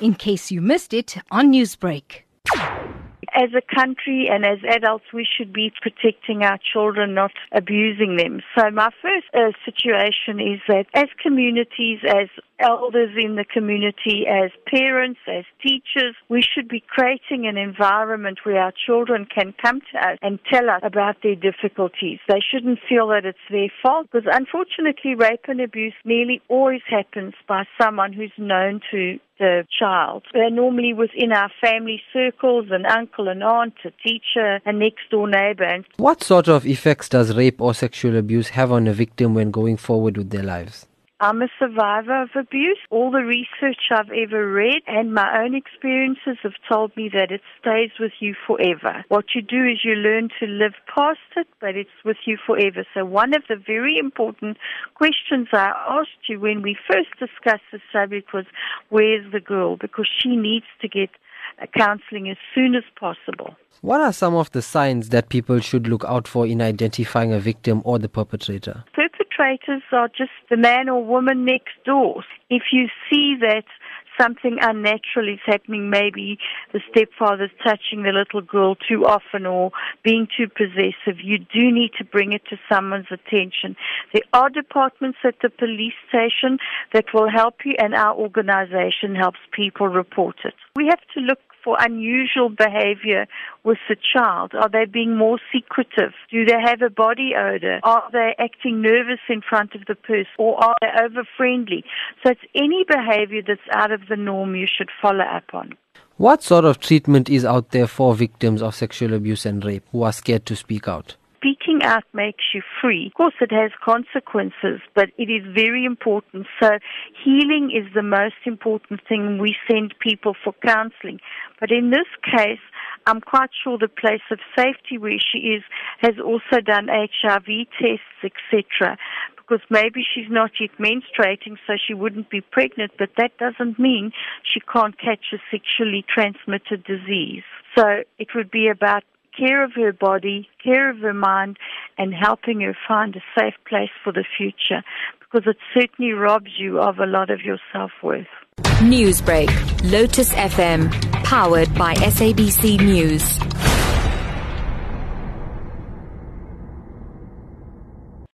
in case you missed it on Newsbreak as a country and as adults, we should be protecting our children, not abusing them. So my first uh, situation is that as communities, as elders in the community, as parents, as teachers, we should be creating an environment where our children can come to us and tell us about their difficulties. They shouldn't feel that it's their fault because unfortunately rape and abuse nearly always happens by someone who's known to the child. They're normally within our family circles, an uncle, an aunt, a teacher, a next door neighbor. What sort of effects does rape or sexual abuse have on a victim when going forward with their lives? I'm a survivor of abuse. All the research I've ever read and my own experiences have told me that it stays with you forever. What you do is you learn to live past it, but it's with you forever. So one of the very important questions I asked you when we first discussed the subject was, where's the girl? Because she needs to get counseling as soon as possible. What are some of the signs that people should look out for in identifying a victim or the perpetrator? Perpetrators are just the man or woman next door. If you see that something unnatural is happening, maybe the stepfather's touching the little girl too often or being too possessive, you do need to bring it to someone's attention. There are departments at the police station that will help you and our organization helps people report it. We have to look for unusual behavior with the child? Are they being more secretive? Do they have a body odor? Are they acting nervous in front of the person? Or are they over friendly? So it's any behavior that's out of the norm you should follow up on. What sort of treatment is out there for victims of sexual abuse and rape who are scared to speak out? Speaking out makes you free. Of course, it has consequences, but it is very important. So, healing is the most important thing. We send people for counseling. But in this case, I'm quite sure the place of safety where she is has also done HIV tests, etc. Because maybe she's not yet menstruating, so she wouldn't be pregnant, but that doesn't mean she can't catch a sexually transmitted disease. So it would be about care of her body, care of her mind, and helping her find a safe place for the future because it certainly robs you of a lot of your self worth. Newsbreak, Lotus FM, powered by SABC News.